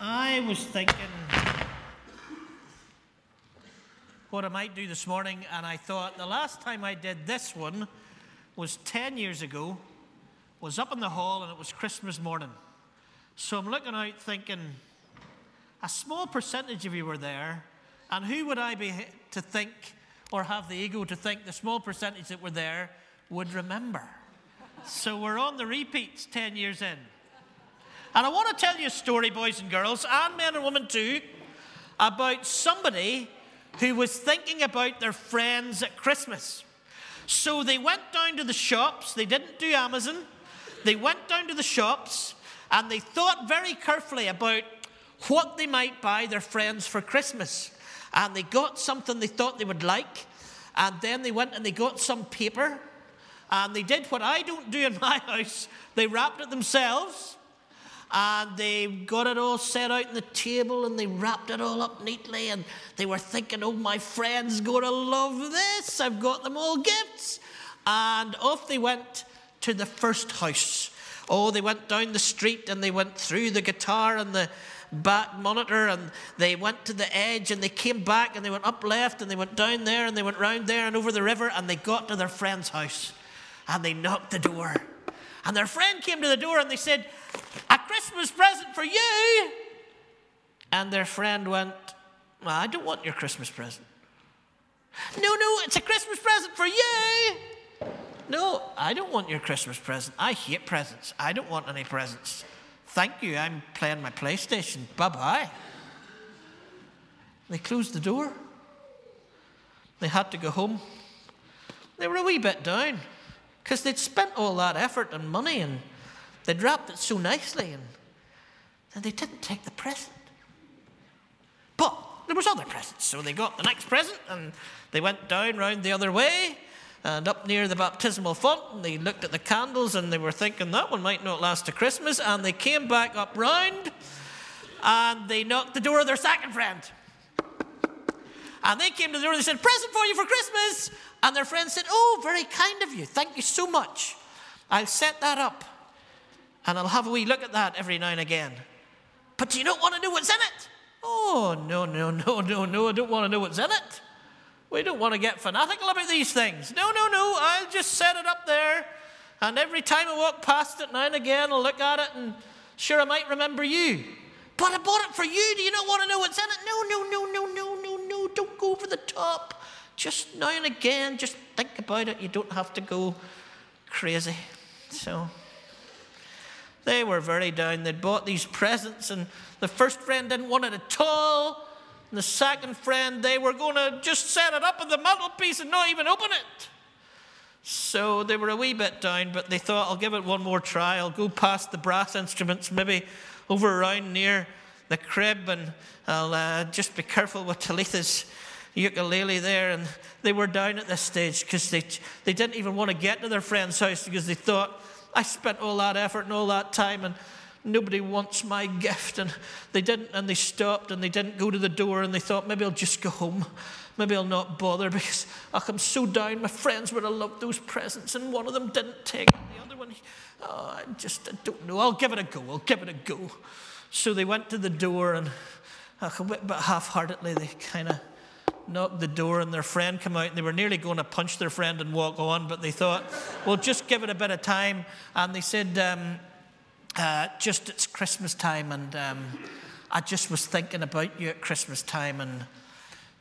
I was thinking what I might do this morning, and I thought the last time I did this one was 10 years ago, was up in the hall, and it was Christmas morning. So I'm looking out thinking, a small percentage of you were there, and who would I be to think or have the ego to think the small percentage that were there would remember? so we're on the repeats 10 years in. And I want to tell you a story, boys and girls, and men and women too, about somebody who was thinking about their friends at Christmas. So they went down to the shops, they didn't do Amazon, they went down to the shops and they thought very carefully about what they might buy their friends for Christmas. And they got something they thought they would like, and then they went and they got some paper, and they did what I don't do in my house. They wrapped it themselves, and they got it all set out on the table, and they wrapped it all up neatly, and they were thinking, oh, my friend's going to love this. I've got them all gifts. And off they went to the first house. Oh, they went down the street and they went through the guitar and the back monitor and they went to the edge and they came back and they went up left and they went down there and they went round there and over the river and they got to their friend's house and they knocked the door. And their friend came to the door and they said, Christmas present for you. And their friend went, well, I don't want your Christmas present. No, no, it's a Christmas present for you. No, I don't want your Christmas present. I hate presents. I don't want any presents. Thank you, I'm playing my PlayStation. Bye bye. They closed the door. They had to go home. They were a wee bit down because they'd spent all that effort and money and they'd wrapped it so nicely and, and they didn't take the present. But there was other presents, so they got the next present and they went down round the other way and up near the baptismal font, and they looked at the candles and they were thinking that one might not last to Christmas. And they came back up round and they knocked the door of their second friend. And they came to the door and they said, Present for you for Christmas. And their friend said, Oh, very kind of you. Thank you so much. I'll set that up and I'll have a wee look at that every now and again. But do you not want to know what's in it? Oh, no, no, no, no, no. I don't want to know what's in it. We don't want to get fanatical about these things. No, no, no. I'll just set it up there. And every time I walk past it now and again, I'll look at it and sure, I might remember you. But I bought it for you. Do you not want to know what's in it? No, no, no, no, no, no, no. Don't go over the top. Just now and again, just think about it. You don't have to go crazy. So they were very down. They'd bought these presents, and the first friend didn't want it at all. And the second friend, they were going to just set it up on the mantelpiece and not even open it. So they were a wee bit down, but they thought, I'll give it one more try. I'll go past the brass instruments, maybe over around near the crib, and I'll uh, just be careful with Talitha's ukulele there. And they were down at this stage because they, they didn't even want to get to their friend's house because they thought, I spent all that effort and all that time, and nobody wants my gift. And they didn't, and they stopped and they didn't go to the door and they thought, maybe I'll just go home. Maybe I'll not bother because I'm so down. My friends would have loved those presents, and one of them didn't take it. The other one, oh, I just I don't know. I'll give it a go. I'll give it a go. So they went to the door and a bit half heartedly, they kind of knocked the door and their friend came out and they were nearly going to punch their friend and walk on, but they thought, well, just give it a bit of time. And they said, um, uh, just it's Christmas time, and um, I just was thinking about you at Christmas time, and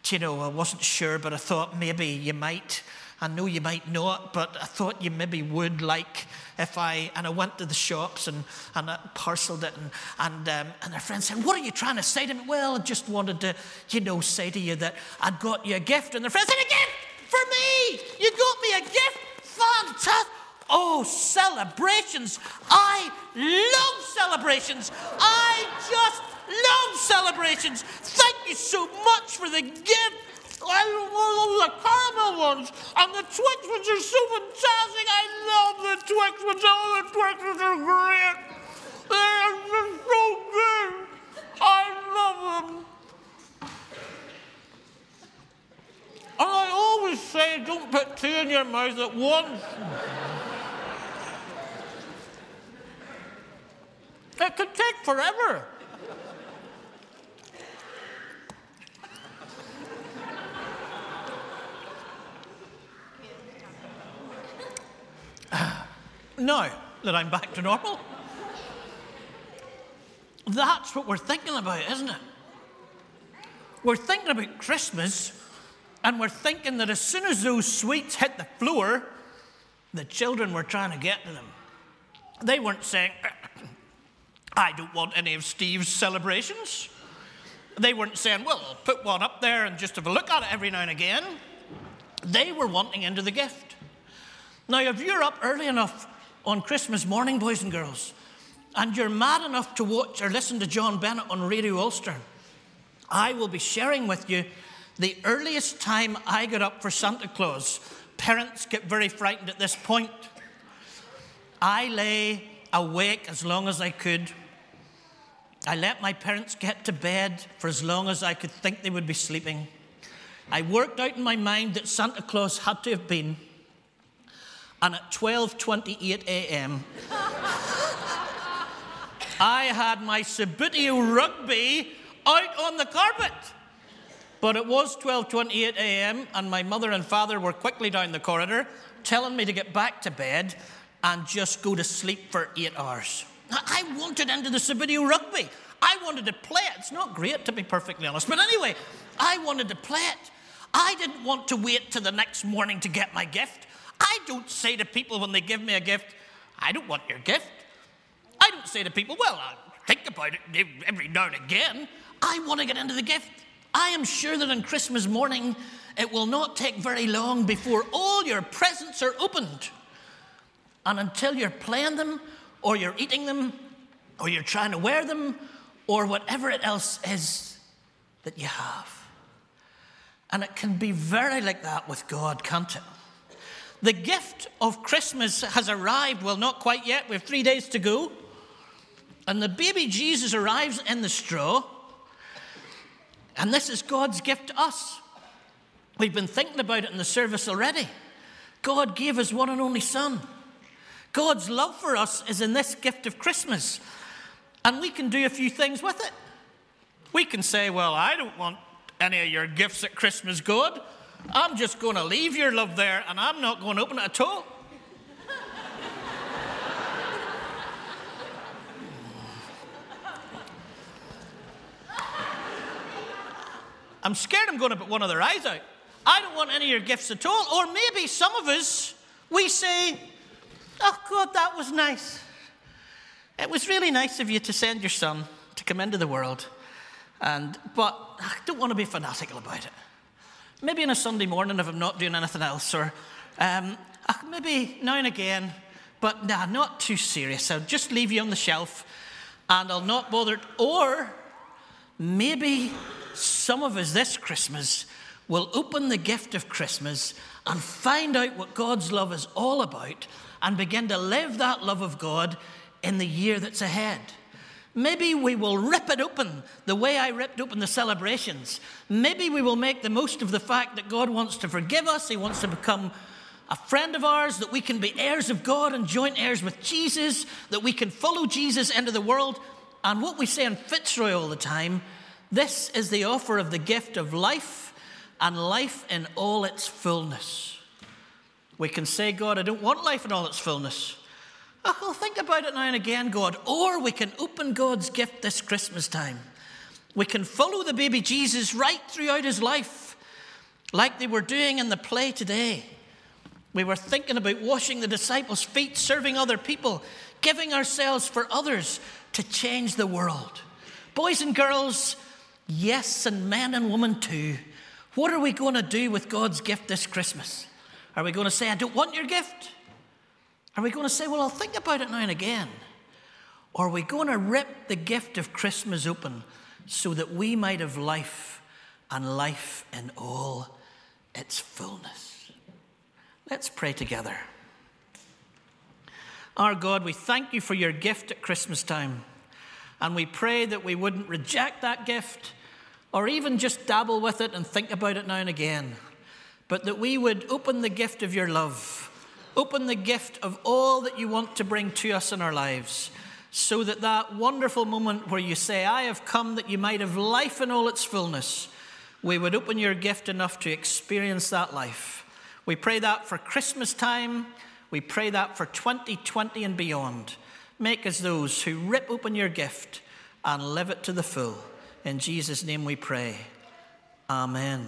you know, I wasn't sure, but I thought maybe you might. I know you might not, but I thought you maybe would like if I and I went to the shops and and I parceled it and and um, and their friend said, "What are you trying to say to me?" Well, I just wanted to, you know, say to you that I'd got you a gift, and their friend said, "A gift for me? You got me a gift? Fantastic!" Oh, celebrations. I love celebrations. I just love celebrations. Thank you so much for the gift. I love the caramel ones and the Twix ones are so fantastic. I love the Twix ones. All the Twix ones are great. They're just so good. I love them. And I always say, don't put two in your mouth at once. It could take forever. Now that I'm back to normal. That's what we're thinking about, isn't it? We're thinking about Christmas, and we're thinking that as soon as those sweets hit the floor, the children were trying to get to them. They weren't saying, I don't want any of Steve's celebrations. They weren't saying, well, I'll put one up there and just have a look at it every now and again. They were wanting into the gift. Now, if you're up early enough on Christmas morning, boys and girls, and you're mad enough to watch or listen to John Bennett on Radio Ulster, I will be sharing with you the earliest time I got up for Santa Claus. Parents get very frightened at this point. I lay awake as long as I could. I let my parents get to bed for as long as I could think they would be sleeping. I worked out in my mind that Santa Claus had to have been. And at 12:28 a.m., I had my Subbuteo rugby out on the carpet. But it was 12:28 a.m. and my mother and father were quickly down the corridor telling me to get back to bed and just go to sleep for 8 hours. I wanted into the Subbuteo rugby. I wanted to play it. It's not great to be perfectly honest, but anyway, I wanted to play it. I didn't want to wait till the next morning to get my gift. I don't say to people when they give me a gift, I don't want your gift. I don't say to people, well, I'll think about it every now and again. I want to get into the gift. I am sure that on Christmas morning, it will not take very long before all your presents are opened. And until you're playing them, or you're eating them, or you're trying to wear them, or whatever it else is that you have. And it can be very like that with God, can't it? The gift of Christmas has arrived. Well, not quite yet. We have three days to go. And the baby Jesus arrives in the straw. And this is God's gift to us. We've been thinking about it in the service already. God gave his one and only Son. God's love for us is in this gift of Christmas. And we can do a few things with it. We can say, Well, I don't want any of your gifts at Christmas, God. I'm just going to leave your love there and I'm not going to open it at all. I'm scared I'm going to put one of their eyes out. I don't want any of your gifts at all. Or maybe some of us, we say, Oh, God, that was nice. It was really nice of you to send your son to come into the world. And, but I don't want to be fanatical about it. Maybe on a Sunday morning if I'm not doing anything else, or um, maybe now and again, but nah, not too serious. I'll just leave you on the shelf and I'll not bother. Or maybe some of us this Christmas will open the gift of Christmas and find out what God's love is all about and begin to live that love of God in the year that's ahead. Maybe we will rip it open the way I ripped open the celebrations. Maybe we will make the most of the fact that God wants to forgive us, He wants to become a friend of ours, that we can be heirs of God and joint heirs with Jesus, that we can follow Jesus into the world. And what we say in Fitzroy all the time this is the offer of the gift of life and life in all its fullness. We can say, God, I don't want life in all its fullness. I'll think about it now and again, God. Or we can open God's gift this Christmas time. We can follow the baby Jesus right throughout his life, like they were doing in the play today. We were thinking about washing the disciples' feet, serving other people, giving ourselves for others to change the world. Boys and girls, yes, and men and women too. What are we going to do with God's gift this Christmas? Are we going to say, I don't want your gift? Are we going to say, well, I'll think about it now and again? Or are we going to rip the gift of Christmas open so that we might have life and life in all its fullness? Let's pray together. Our God, we thank you for your gift at Christmas time. And we pray that we wouldn't reject that gift or even just dabble with it and think about it now and again, but that we would open the gift of your love Open the gift of all that you want to bring to us in our lives, so that that wonderful moment where you say, I have come that you might have life in all its fullness, we would open your gift enough to experience that life. We pray that for Christmas time. We pray that for 2020 and beyond. Make us those who rip open your gift and live it to the full. In Jesus' name we pray. Amen.